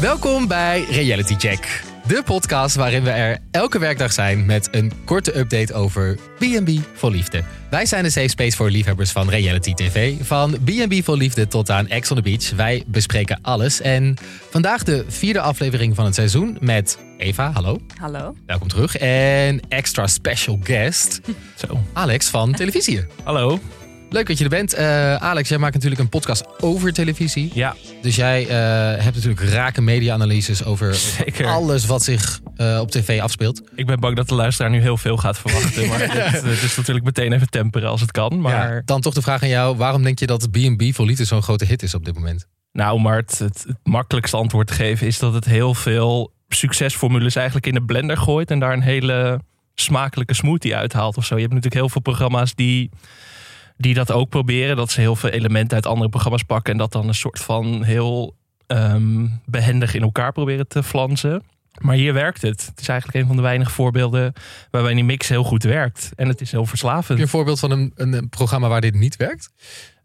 Welkom bij Reality Check. De podcast waarin we er elke werkdag zijn met een korte update over B&B voor Liefde. Wij zijn de safe space voor liefhebbers van reality tv. Van B&B voor Liefde tot aan Ex on the Beach. Wij bespreken alles. En vandaag de vierde aflevering van het seizoen met Eva, hallo. Hallo. Welkom terug. En extra special guest, Zo. Alex van Televisie. Hallo. Leuk dat je er bent. Eh, Alex, jij maakt natuurlijk een podcast over televisie. Ja, Dus jij eh, hebt natuurlijk rake media-analyses over, Zeker. alles wat zich eh, op tv afspeelt. ik ben bang dat de luisteraar nu heel veel gaat verwachten. Maar dit is natuurlijk meteen even temperen als het kan. Maar Ja, dan toch de vraag aan jou. Waarom denk je dat B&B voor Liefde zo'n grote hit is op dit moment? nou, maar het, het, het makkelijkste antwoord te geven is dat het heel veel succesformules eigenlijk in de blender gooit. En daar een hele smakelijke smoothie uithaalt of zo. Je hebt natuurlijk heel veel programma's die, die dat ook proberen. Dat ze heel veel elementen uit andere programma's pakken. En dat dan een soort van heel ehm, behendig in elkaar proberen te flansen. Maar hier werkt het. Het is eigenlijk een van de weinige voorbeelden waarbij die mix heel goed werkt. En het is heel verslavend. een voorbeeld van een, een programma waar dit niet werkt?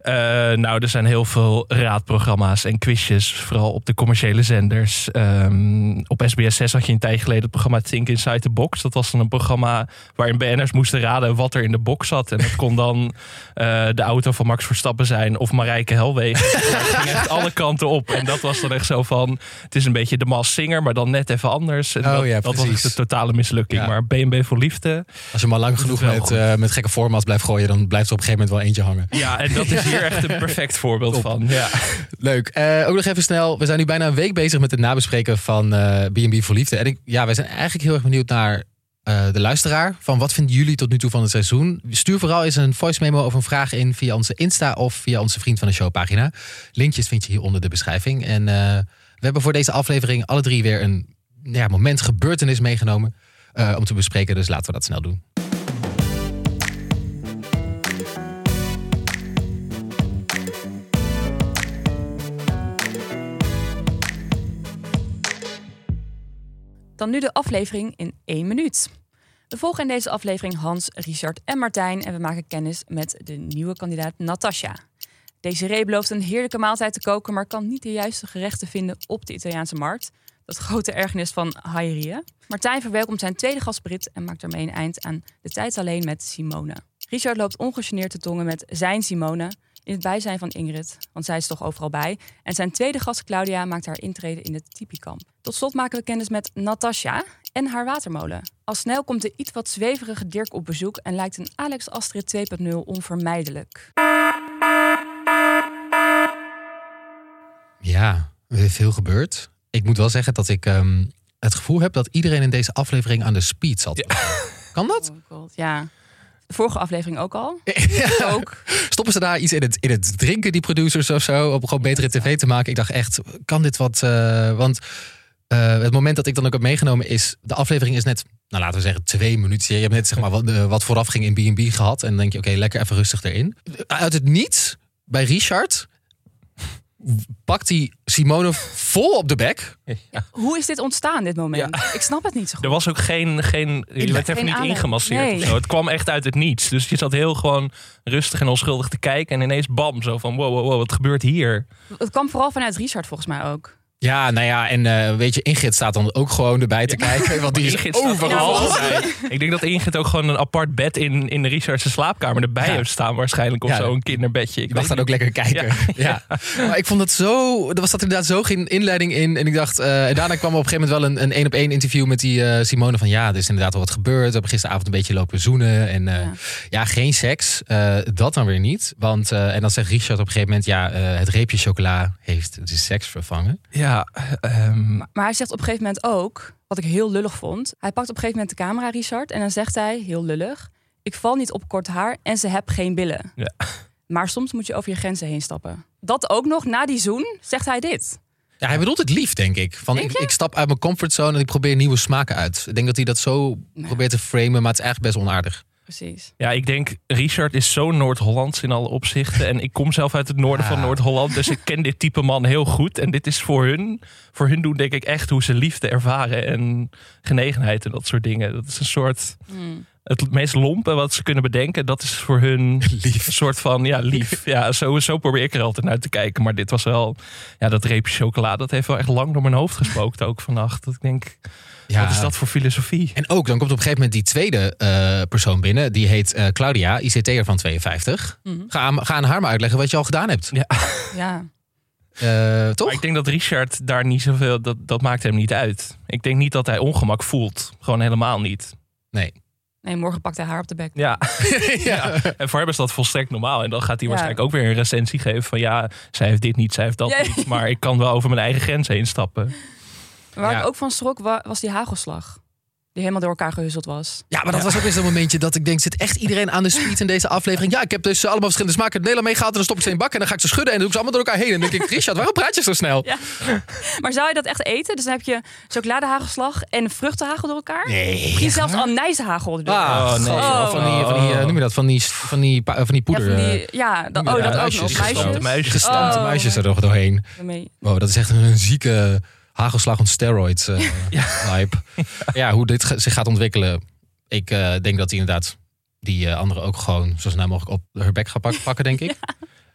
Eh, nou, er zijn heel veel raadprogramma's en quizjes, vooral op de commerciële zenders. Ehm, op SBS 6 had je een tijd geleden het programma Think Inside the Box. Dat was dan een programma waarin BN'ers moesten raden wat er in de box zat. En dat kon dan eh, de auto van Max Verstappen zijn of Marijke Helwegen. dat ging echt alle kanten op. En dat was dan echt zo van, het is een beetje de Mas Singer, maar dan net even anders. En Oh dat, ja, dat was een totale mislukking. Ja. Maar BNB voor Liefde, Als je maar lang genoeg met, eh, met gekke formats blijft gooien... dan blijft er op een gegeven moment wel eentje hangen. ja, en dat is hier echt een perfect voorbeeld Top. van. Ja. Leuk. Eh, ook nog even snel. We zijn nu bijna een week bezig met het nabespreken van eh B&B voor Liefde. En ik, ja, wij zijn eigenlijk heel erg benieuwd naar eh, de luisteraar. Van wat vinden jullie tot nu toe van het seizoen? Stuur vooral eens een voice memo of een vraag in via onze Insta of via onze Vriend van de Show pagina. Linkjes vind je hier onder de beschrijving. En eh, we hebben voor deze aflevering alle drie weer een ja, moment, gebeurtenis meegenomen eh, om te bespreken. Dus laten we dat snel doen. Nu de aflevering in één minuut. We volgen in deze aflevering Hans, Richard en Martijn en we maken kennis met de nieuwe kandidaat Natasja. Desiree belooft een heerlijke maaltijd te koken, maar kan niet de juiste gerechten vinden op de Italiaanse markt. Dat grote ergernis van Hayeria. Martijn verwelkomt zijn tweede gast Brit en maakt ermee een eind aan de tijd alleen met Simone. Richard loopt ongegeneerd te tongen met zijn Simone in het bijzijn van Ingrid, want zij is toch overal bij. En zijn tweede gast Claudia maakt haar intrede in het Tipikamp. Tot slot maken we kennis met Natasja en haar watermolen. Al snel komt de iets wat zweverige Dirk op bezoek en lijkt een Alex Astrid 2.0 onvermijdelijk. Ja, er is veel gebeurd. Ik moet wel zeggen dat ik ehm, het gevoel heb dat iedereen in deze aflevering aan de speed zat. Kan dat? Oh god, ja. De vorige aflevering ook al. Ook. Stoppen ze daar iets in het, in het drinken, die producers of zo, om gewoon betere tv te maken? Ik dacht echt, kan dit wat? eh, want eh, het moment dat ik dan ook heb meegenomen is, de aflevering is net, nou laten we zeggen, twee minuten. Je hebt net zeg maar wat, eh, wat vooraf ging in B&B gehad. En dan denk je, oké, lekker even rustig erin. Uit het niets, bij Richard, pakt hij Simone vol op de bek. Hoe is dit ontstaan, dit moment? Ik snap het niet zo goed. Er was ook geen, geen je werd even niet ingemasseerd Nee. of zo. Het kwam echt uit het niets. Dus je zat heel gewoon rustig en onschuldig te kijken. En ineens bam, zo van wow, wow, wow, wat gebeurt hier? Het kwam vooral vanuit Richard volgens mij ook. Ja, nou ja, en eh, weet je, Ingrid staat dan ook gewoon erbij te kijken. Want die is Ingrid staat overal. Ik denk dat Ingrid ook gewoon een apart bed in, in de Richardse slaapkamer erbij Ja. heeft staan waarschijnlijk. Of Ja. zo, een kinderbedje. Ik mag weet dan ook lekker kijken. Ja. Maar ik vond het zo. Er was dat inderdaad zo geen inleiding in. En ik dacht. eh, en daarna kwam er op een gegeven moment wel een, een één op één interview met die eh, Simone. Van ja, er is inderdaad wel wat gebeurd. We hebben gisteravond een beetje lopen zoenen. En eh, ja. Ja. geen seks. Eh, dat dan weer niet. Want, eh, en dan zegt Richard op een gegeven moment. Ja, eh, het reepje chocola heeft de seks vervangen. Ja, ehm, Maar hij zegt op een gegeven moment ook, wat ik heel lullig vond. Hij pakt op een gegeven moment de camera, Richard, en dan zegt hij, heel lullig... Ik val niet op kort haar en ze heb geen billen. Ja. Maar soms moet je over je grenzen heen stappen. Dat ook nog, na die zoen, zegt hij dit. Ja, hij bedoelt het lief, denk ik. Van, Denk ik, stap uit mijn comfortzone en ik probeer nieuwe smaken uit. Ik denk dat hij dat zo Ja. probeert te framen, maar het is eigenlijk best onaardig. Precies. ja, ik denk Richard is zo Noord-Hollands in alle opzichten. En ik kom zelf uit het noorden van Ah. Noord-Holland. Dus ik ken dit type man heel goed. En dit is voor hun, voor hun doen denk ik echt hoe ze liefde ervaren. En genegenheid en dat soort dingen. Dat is een soort Hmm. Het meest lompe wat ze kunnen bedenken, dat is voor hun Lief. een soort van ja, lief. Ja, zo, zo probeer ik er altijd naar te kijken. Maar dit was wel, ja, dat reepje chocola, dat heeft wel echt lang door mijn hoofd gespookt ook vannacht. Dat ik denk, Ja. wat is dat voor filosofie? En ook, dan komt op een gegeven moment die tweede eh, persoon binnen. Die heet eh, Claudia, ICT'er van 52. Mhm. Ga, aan, ga aan haar maar uitleggen wat je al gedaan hebt. Ja. Ja. Eh, toch? Maar ik denk dat Richard daar niet zoveel, dat, dat maakt hem niet uit. Ik denk niet dat hij ongemak voelt. Gewoon helemaal niet. Nee. Nee, morgen pakt hij haar op de bek. Ja, ja. en voor hem is dat volstrekt normaal. En dan gaat hij Ja. waarschijnlijk ook weer een recensie geven van ja, zij heeft dit niet, zij heeft dat Ja. niet. Maar ik kan wel over mijn eigen grens heen stappen. Waar Ja. ik ook van schrok wa- was die hagelslag. Die helemaal door elkaar gehusseld was. Ja, maar dat was ook weer zo'n momentje dat ik denk, zit echt iedereen aan de speed in deze aflevering? Ja, ik heb dus allemaal verschillende smaken Nederland meegehaald en dan stop ik ze in bak en dan ga ik ze schudden en dan doe ik ze allemaal door elkaar heen. En dan denk ik, Richard, waarom praat je zo snel? Ja. Maar zou je dat echt eten? Dus dan heb je chocoladehagelslag en vruchtenhagel door elkaar? Nee. Misschien zelfs anijzenhagel erdoor. Ah, Oh, nee. oh, van die, van die, eh, noem je dat, van die, van die, van die ja, poeder. van eh, die, ja, dat, oh, dat ook muisjes, nog. gestampte Muisjes. muisjes. gestampte Oh. muisjes er nog doorheen. Wow, dat is echt een zieke hagelslag on steroids eh hype. Ja, hoe dit ge- zich gaat ontwikkelen. Ik eh, denk dat hij inderdaad die eh, andere ook gewoon zo snel mogelijk op haar bek gaat pak- pakken, denk ik.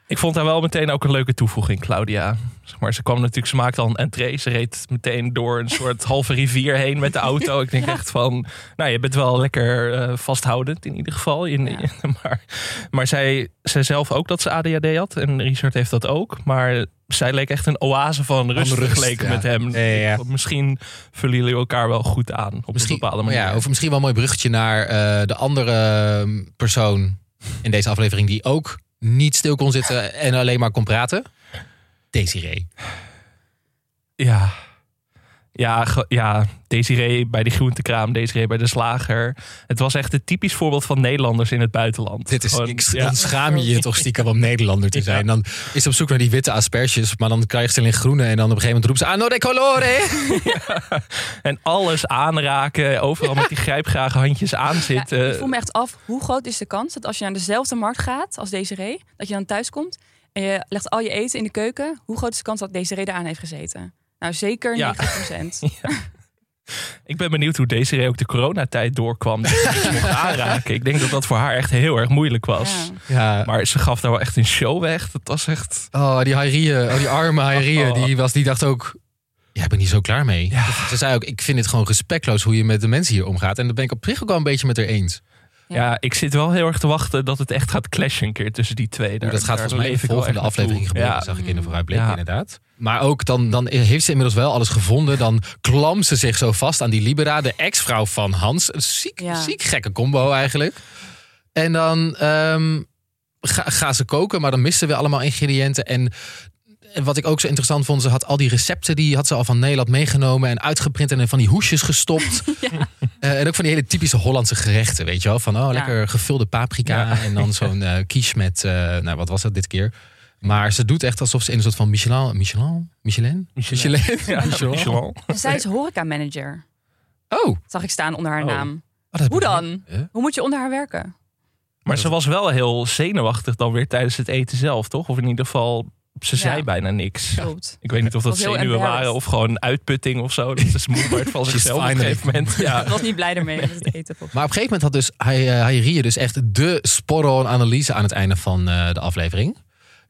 Ik vond haar wel meteen ook een leuke toevoeging, Claudia. Zeg maar, ze kwam natuurlijk, ze maakte al een entree. Ze reed meteen door een soort halve rivier heen met de auto. Ik denk echt van, nou, je bent wel lekker eh, vasthoudend in ieder geval. Ja. maar maar zij zei zelf ook dat ze ADHD had. En Richard heeft dat ook. Maar zij leek echt een oase van rust, rust, vergeleken ja. met hem. Ja. Misschien vullen jullie elkaar wel goed aan op Misschien, een bepaalde manier. ja, of misschien wel een mooi bruggetje naar eh, de andere mm, persoon in deze aflevering die ook niet stil kon zitten en alleen maar kon praten. Desiree. Ja. Ja, ja, Desiree bij die groentekraam, Desiree bij de slager. Het was echt het typisch voorbeeld van Nederlanders in het buitenland. Dit is, Gewoon, ik, ja. Dan schaam je je toch stiekem om Nederlander te zijn. Dan is ze op zoek naar die witte asperges, maar dan krijg je ze in groene. En dan op een gegeven moment roept ze, ah, no de colore. En alles aanraken, overal met die grijpgrage handjes Ja, aanzitten. ik voel me echt af, hoe groot is de kans dat als je naar dezelfde markt gaat als Desiree, dat je dan thuis komt en je legt al je eten in de keuken, hoe groot is de kans dat Desiree eraan heeft gezeten? Nou, zeker Ja. 90%. Ik ben benieuwd hoe Desiree ook de coronatijd doorkwam. Dat ze mocht aanraken. Ik denk dat dat voor haar echt heel erg moeilijk was. Ja. Ja, Maar ze gaf daar wel echt een show weg. Dat was echt... oh, die Hairieën, oh, die arme Hairieën, Oh. die, was, die dacht ook, ja, ik ben hier zo klaar mee. Ja. Ze zei ook, ik vind het gewoon respectloos hoe je met de mensen hier omgaat. En dat ben ik op zich ook wel een beetje met haar eens. Ja. Ja, ik zit wel heel erg te wachten dat het echt gaat clashen een keer tussen die twee. Dat gaat volgens mij in de volgende aflevering gebeuren, Ja. zag ik in de vooruitblik Ja. inderdaad. Maar ook dan, dan heeft ze inmiddels wel alles gevonden. Dan klampt ze zich zo vast aan die Libera, de ex-vrouw van Hans. Een ziek, Ja. ziek gekke combo eigenlijk. En dan ehm ga, gaan ze koken, maar dan missen we allemaal ingrediënten. En en wat ik ook zo interessant vond, ze had al die recepten die had ze al van Nederland meegenomen en uitgeprint en in van die hoesjes gestopt. Eh, en ook van die hele typische Hollandse gerechten, weet je wel? Van oh, lekker gevulde paprika Ja. en dan zo'n eh quiche met, eh, nou wat was dat dit keer? Maar ze doet echt alsof ze in een soort van Michelin, Michelin, Michelin, Michelin. Ja, Michelin. Michelin. En zij is horeca-manager, Oh, zag ik staan onder haar Oh. naam. oh, Hoe dan? Huh? Hoe moet je onder haar werken? Maar ze was wel heel zenuwachtig dan weer tijdens het eten zelf, toch? Of in ieder geval, ze zei Ja. bijna niks. Klopt. Ik weet niet of dat heel zenuwen waren of gewoon uitputting of zo. Dat ze moe werd van zichzelf op een gegeven moment. Ja. Ik was niet blij ermee met het eten. Maar op een gegeven moment had dus hij, eh, dus echt de sporro-analyse aan het einde van eh, de aflevering.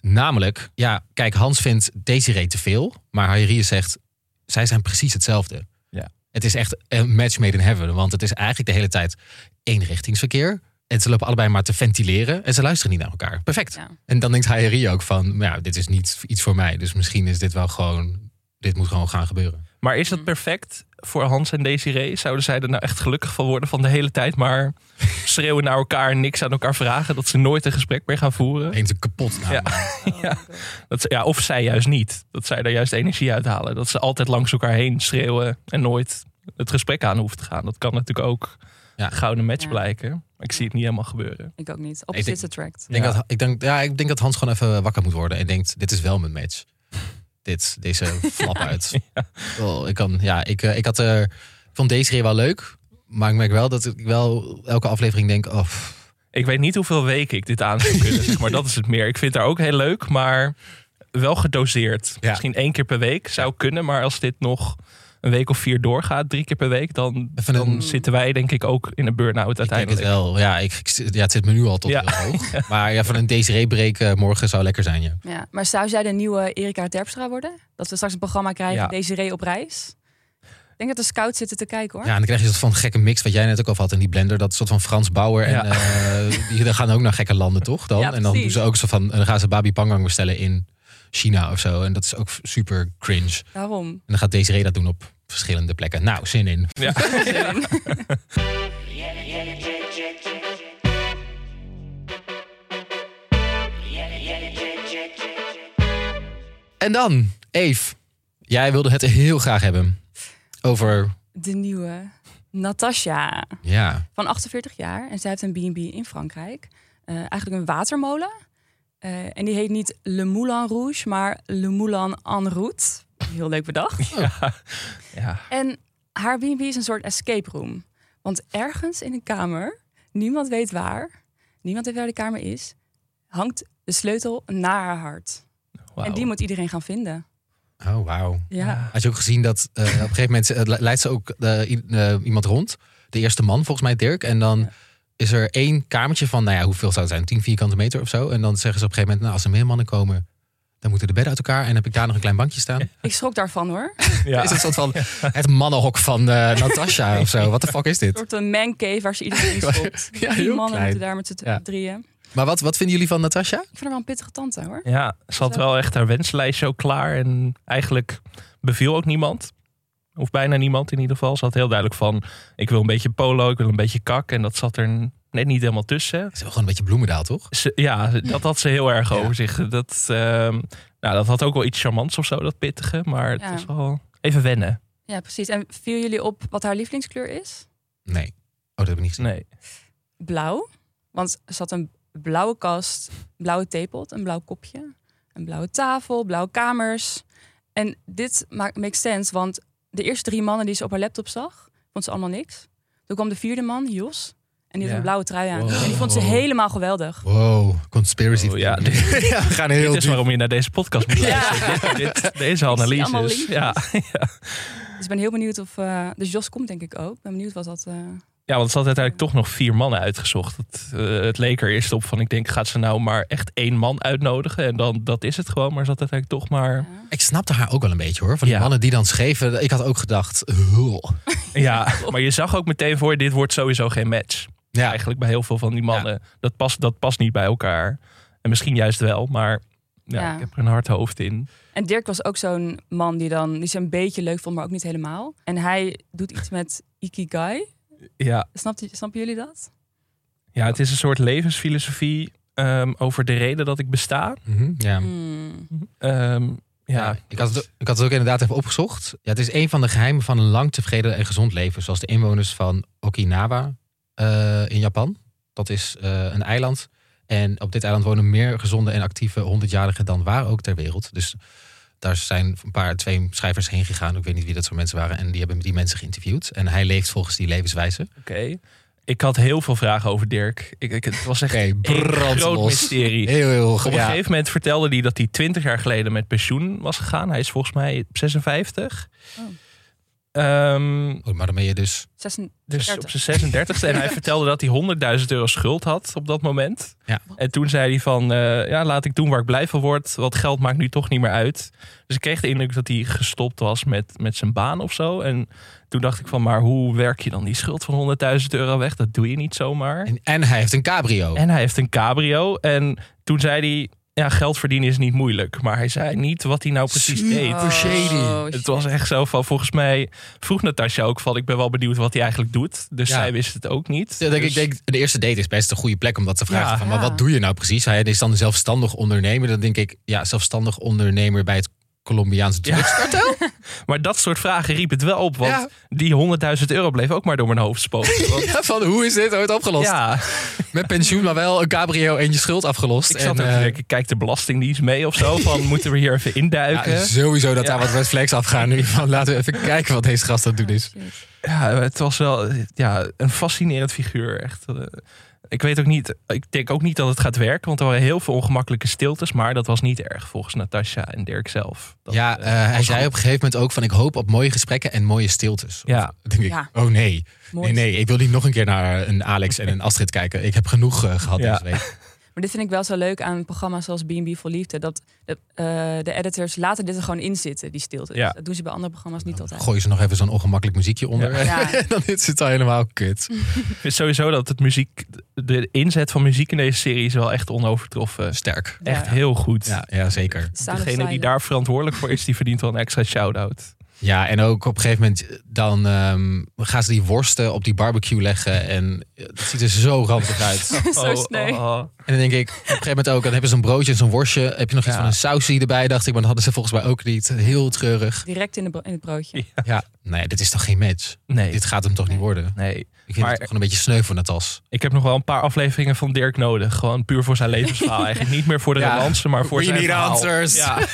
Namelijk, ja, kijk, Hans vindt Desiree te veel. Maar Hayerie zegt, zij zijn precies hetzelfde. Ja. Het is echt een match made in heaven. Want het is eigenlijk de hele tijd eenrichtingsverkeer. En ze lopen allebei maar te ventileren. En ze luisteren niet naar elkaar. Perfect. Ja. En dan denkt Hayerie ook van, nou ja, dit is niet iets voor mij. Dus misschien is dit wel gewoon, dit moet gewoon gaan gebeuren. Maar is dat perfect voor Hans en Desiree? Zouden zij er nou echt gelukkig van worden van de hele tijd maar schreeuwen naar elkaar, niks aan elkaar vragen, dat ze nooit een gesprek meer gaan voeren? Eens een kapot. Nou, Ja. Oh. Dat ze, ja, of zij juist niet. Dat zij daar juist energie uithalen. Dat ze altijd langs elkaar heen schreeuwen en nooit het gesprek aan hoeven te gaan. Dat kan natuurlijk ook Ja. gouden match Ja. blijken. Maar ik zie het niet helemaal gebeuren. Ik ook niet. Opposites attract. Ik denk, Ja. dat, ik, denk, ja, ik denk dat Hans gewoon even wakker moet worden en denkt: dit is wel mijn match. Dit, deze flap uit. Oh, ik, kan, ja, ik, eh, ik had er, ik vond deze wel leuk, maar ik merk wel dat ik wel elke aflevering denk: oh, Ik weet niet hoeveel weken ik dit aan zou kunnen. zeg maar dat is het meer. Ik vind haar ook heel leuk, maar wel gedoseerd. Ja. Misschien één keer per week zou kunnen. Maar als dit nog een week of vier doorgaat, drie keer per week, dan, Even dan een- zitten wij denk ik ook in een burn-out Ik denk het uiteindelijk. wel. Ja, ik, ik- ja, het zit me nu al tot Ja. heel hoog. Maar ja, van een Desiree-break eh, morgen zou lekker zijn, ja. Ja, maar zou zij de nieuwe Erika Terpstra worden? Dat we straks een programma krijgen, Ja. Desiree op reis? Ik denk dat de scouts zitten te kijken hoor. Ja, en dan krijg je een soort van gekke mix, wat jij net ook al had in die blender. Dat soort van Frans Bauer. En Ja. eh, die dan gaan ook naar gekke landen, toch? Dan? Ja, en dan doen ze ook zo van, en dan gaan ze Babi Pangang bestellen in China of zo. En dat is ook super cringe. Daarom. En dan gaat Desiree dat doen op verschillende plekken. Nou, zin in. Ja. En dan, Eve. Jij wilde het heel graag hebben. Over, De nieuwe Natasha ja, van 48 jaar. En zij heeft een B&B in Frankrijk. Eh, eigenlijk een watermolen. Eh, en die heet niet Le Moulin Rouge, maar Le Moulin en route. Heel leuk bedacht. Ja. En haar B&B is een soort escape room. Want ergens in een kamer, niemand weet waar, niemand weet waar de kamer is, hangt de sleutel naar haar hart. Wauw. En die moet iedereen gaan vinden. oh wauw. Ja. Had je ook gezien dat eh, op een gegeven moment eh, leidt ze ook iemand rond. De eerste man, volgens mij Dirk. En dan Ja. Is er één kamertje van, nou ja, hoeveel zou het zijn? 10 vierkante meter of zo. En dan zeggen ze op een gegeven moment, nou, als er meer mannen komen, dan moeten de bedden uit elkaar. En heb ik daar nog een klein bankje staan. Ik schrok daarvan hoor. Ja. Is het soort van het mannenhok van eh, Natasha of zo? Wat de fuck is Een dit? soort een mancave waar ze iedereen in stopt. Ja, Die heel mannen klein. moeten daar met z'n Ja. drieën. Maar wat, wat vinden jullie van Natasha? Ik vind haar wel een pittige tante hoor. Ja, ze had wel echt haar wenslijstje ook klaar. En eigenlijk beviel ook niemand. Of bijna niemand in ieder geval. Ze had heel duidelijk van, ik wil een beetje polo, ik wil een beetje kak. En dat zat er net niet helemaal tussen. Het is wel gewoon een beetje bloemendaal, toch? Ze, ja, dat had ze heel erg Ja. over zich. Dat, ehm, nou, dat had ook wel iets charmants of zo, dat pittige. Maar het Ja. was wel even wennen. Ja, precies. En viel jullie op wat haar lievelingskleur is? Nee. Oh, dat heb ik niet gezien. Nee. Blauw. Want ze had een blauwe kast, blauwe theepot, een blauw kopje, een blauwe tafel, blauwe kamers. En dit maakt makes sense, want de eerste drie mannen die ze op haar laptop zag, vond ze allemaal niks. Toen kwam de vierde man, Jos, en die had Ja. een blauwe trui aan. Wow. En die vond ze helemaal geweldig. Wow, conspiracy. Oh, ja, theory. ja, we gaan heel Dit is waarom je naar deze podcast moet Ja. luisteren. Dit, dit- deze analyses. linkjes. Ja. Dus ik ben heel benieuwd of... eh, dus Jos komt denk ik ook. Ik ben benieuwd wat dat... eh, ja, want ze had uiteindelijk toch nog vier mannen uitgezocht. Het, eh, het leek er eerst op van, ik denk, gaat ze nou maar echt één man uitnodigen? En dan, dat is het gewoon. Maar ze had uiteindelijk toch maar... ja. Ik snapte haar ook wel een beetje hoor. Van die Ja. mannen die dan schreven. Ik had ook gedacht. "Huh." Ja, maar je zag ook meteen voor, dit wordt sowieso geen match. Ja, Eigenlijk bij heel veel van die mannen. Dat, past, dat past niet bij elkaar. En misschien juist wel, maar ja, Ja. ik heb er een hard hoofd in. En Dirk was ook zo'n man die dan die ze een beetje leuk vond, maar ook niet helemaal. En hij doet iets met Ikigai. Ja, Snapt, snappen jullie dat? ja het is een soort levensfilosofie ehm, over de reden dat ik besta. Mhm, ja. Hmm. Ehm, ja, Ja, ik had, het, ik had het ook inderdaad even opgezocht. Ja, het is een van de geheimen van een lang tevreden en gezond leven. Zoals de inwoners van Okinawa eh, in Japan. Dat is eh, een eiland. En op dit eiland wonen meer gezonde en actieve 100-jarigen dan waar ook ter wereld. Dus daar zijn een paar, twee schrijvers heen gegaan. Ik weet niet wie dat voor mensen waren. En die hebben die mensen geïnterviewd. En hij leeft volgens die levenswijze. oké. Ik had heel veel vragen over Dirk. Ik, ik, het was echt een groot mysterie. Heel, heel Op een ja. gegeven moment vertelde hij dat hij 20 jaar geleden met pensioen was gegaan. Hij is volgens mij 56. Oh. Ehm, Oh, maar dan ben je dus... 36. dus op zijn 36e. en hij vertelde dat hij 100.000 euro schuld had op dat moment. Ja. En toen zei hij van, eh, ja, laat ik doen waar ik blij van word. Want geld maakt nu toch niet meer uit. Dus ik kreeg de indruk dat hij gestopt was met, met zijn baan of zo. En toen dacht ik van, maar hoe werk je dan die schuld van 100.000 euro weg? Dat doe je niet zomaar. En, en hij heeft een cabrio. En hij heeft een cabrio. En toen zei hij, ja, geld verdienen is niet moeilijk. Maar hij zei niet wat hij nou precies Super deed. Oh, shady. Het was echt zo van, volgens mij vroeg Natasja ook van, ik ben wel benieuwd wat hij eigenlijk doet. Dus Ja. zij wist het ook niet. Ja, denk, Dus- ik denk, de eerste date is best een goede plek om dat te vragen. Ja. van, maar Ja. wat doe je nou precies? Hij is dan een zelfstandig ondernemer. Dan denk ik, ja, zelfstandig ondernemer bij het Colombiaanse Ja. drugskartel? Maar dat soort vragen riep het wel op. Want Ja. die 100.000 euro bleef ook maar door mijn hoofd spoken. Want, Ja, van hoe is dit ooit opgelost? ja, Met pensioen, maar wel een cabrio en je schuld afgelost. ik zat en, er te eh, kijkt de Belastingdienst mee of zo? Van, moeten we hier even induiken? ja, sowieso dat Ja. daar wat red flags afgaan. Nu van, laten we even kijken wat deze gast aan het doen is. Ja, het was wel ja, een fascinerend figuur. Echt. Ik weet ook niet, ik denk ook niet dat het gaat werken, want er waren heel veel ongemakkelijke stiltes, maar dat was niet erg volgens Natasja en Dirk zelf. Dat, ja, eh, eh, hij zei goed. op een gegeven moment ook van ik hoop op mooie gesprekken en mooie stiltes. Ja. Of denk ik, Ja. oh nee. Mooi. Nee, nee, ik wil niet nog een keer naar een Alex en een Astrid kijken. Ik heb genoeg eh, gehad Ja. deze week. Maar dit vind ik wel zo leuk aan programma's zoals B&B voor Liefde. Dat de, eh, de editors laten dit er gewoon in zitten, die stilte. Ja. Dat doen ze bij andere programma's niet altijd. Gooi ze nog even zo'n ongemakkelijk muziekje onder. Ja. Ja. dan is het al helemaal kut. Ik vind sowieso dat het muziek, de inzet van muziek in deze serie is wel echt onovertroffen. Sterk. Echt Ja. heel goed. Ja, ja zeker. Sound Degene die daar verantwoordelijk voor is, die verdient wel een extra shout-out. Ja, en ook op een gegeven moment dan ehm, gaan ze die worsten op die barbecue leggen. En het ziet er zo ranzig uit. Zo sneu. oh. En dan denk ik, op een gegeven moment ook, dan hebben ze een broodje en zo'n worstje. Heb je nog iets Ja. van een sausje erbij, dacht ik. Maar dat hadden ze volgens mij ook niet. Heel treurig. Direct in, de bro- in het broodje. Ja, nee, dit is toch geen match? Nee, Dit gaat hem toch niet worden? nee. Ik vind Maar- het toch gewoon een beetje sneu voor Natas. Ik heb nog wel een paar afleveringen van Dirk nodig. Gewoon puur voor zijn levensverhaal. Eigenlijk niet meer voor de Ja. romance, maar voor We zijn need verhaal. answers. Ja.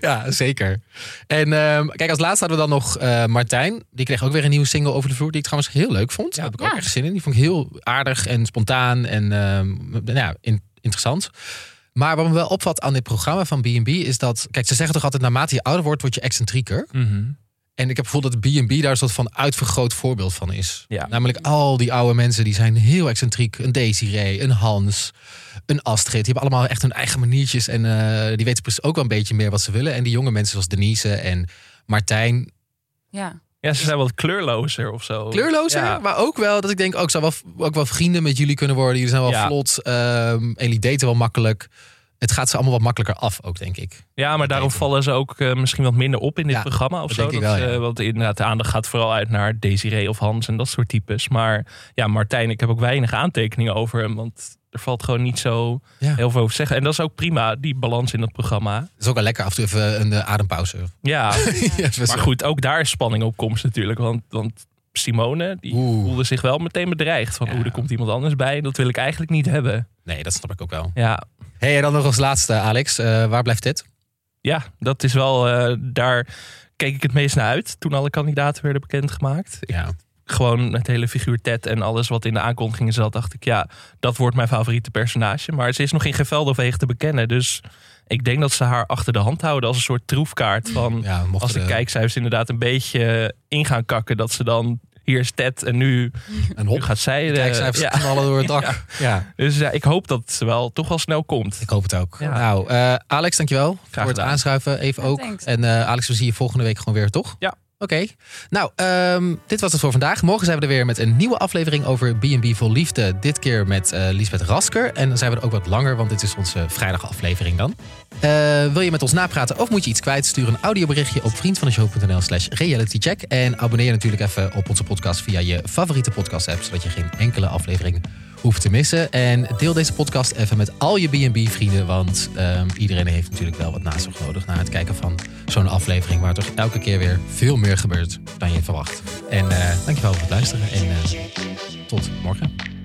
Ja, zeker. En ehm, kijk, als laatste hadden we dan nog eh, Martijn. Die kreeg ook weer een nieuwe single over de vloer. Die ik trouwens heel leuk vond. Daar heb ik ook Ja. echt zin in. Die vond ik heel aardig en spontaan en ehm, nou ja, in- interessant. Maar wat me wel opvalt aan dit programma van B&B is dat... Kijk, ze zeggen toch altijd naarmate je ouder wordt, word je excentrieker. Mhm. En ik heb het gevoel dat B&B daar een soort van uitvergroot voorbeeld van is. Ja. Namelijk al die oude mensen die zijn heel excentriek. Een Desiree, een Hans, een Astrid. Die hebben allemaal echt hun eigen maniertjes. En eh, die weten precies ook wel een beetje meer wat ze willen. En die jonge mensen zoals Denise en Martijn. Ja. Ja, ze zijn wat kleurlozer of zo. Kleurlozer, Ja. maar ook wel dat ik denk... Oh, ik zou wel, ook wel vrienden met jullie kunnen worden. Jullie zijn wel Ja. vlot. ehm, en jullie daten wel makkelijk. Het gaat ze allemaal wat makkelijker af ook, denk ik. Ja, maar daarom vallen ze ook eh, misschien wat minder op in dit Ja, programma of dat zo. denk ik Dat, wel, want inderdaad, de aandacht gaat vooral uit naar Desiree of Hans en dat soort types. Maar ja, Martijn, ik heb ook weinig aantekeningen over hem. Want er valt gewoon niet zo Ja. heel veel over te zeggen. En dat is ook prima, die balans in het programma. Het is ook wel lekker af en toe even een eh, adempauze. Ja, maar zo. goed, ook daar is spanning op komst natuurlijk. Want, want Simone, die Oeh. voelde zich wel meteen bedreigd. Van, Ja. oeh, er komt iemand anders bij. Dat wil ik eigenlijk niet hebben. Nee, dat snap ik ook wel. Ja, hey, en dan nog als laatste, Alex. Eh, waar blijft dit? ja dat is wel... eh, daar keek ik het meest naar uit toen alle kandidaten werden bekendgemaakt. Ja. Gewoon het hele figuur Ted en alles wat in de aankondigingen zat, dacht ik, ja, dat wordt mijn favoriete personage. Maar ze is nog in geen veld of wegen te bekennen. Dus ik denk dat ze haar achter de hand houden als een soort troefkaart van Ja, als de de- kijkcijfers inderdaad een beetje in gaan kakken, dat ze dan hier is Ted en nu, een nu hop. gaat zij. De de- kijkcijfers ja. knallen door het dak. Ja. Ja. Dus ja, ik hoop dat het wel toch wel snel komt. ik hoop het ook. Ja. Nou, eh, Alex, dankjewel voor het gedaan. aanschuiven. Even Ja, ook. thanks. En eh, Alex, we zien je volgende week gewoon weer, toch? Ja. Oké. Nou, ehm, dit was het voor vandaag. Morgen zijn we er weer met een nieuwe aflevering over B&B Vol Liefde. Dit keer met eh Lisbeth Rasker. En dan zijn we er ook wat langer, want dit is onze vrijdagaflevering dan. Eh, wil je met ons napraten of moet je iets kwijt? Stuur een audioberichtje op vriendvandeshow.nl slash realitycheck. En abonneer natuurlijk even op onze podcast via je favoriete podcast app, zodat je geen enkele aflevering hoeft te missen. En deel deze podcast even met al je B&B vrienden, want ehm, iedereen heeft natuurlijk wel wat nazorg nodig na het kijken van zo'n aflevering waar toch elke keer weer veel meer gebeurt dan je verwacht. En eh, dankjewel voor het luisteren en eh, tot morgen.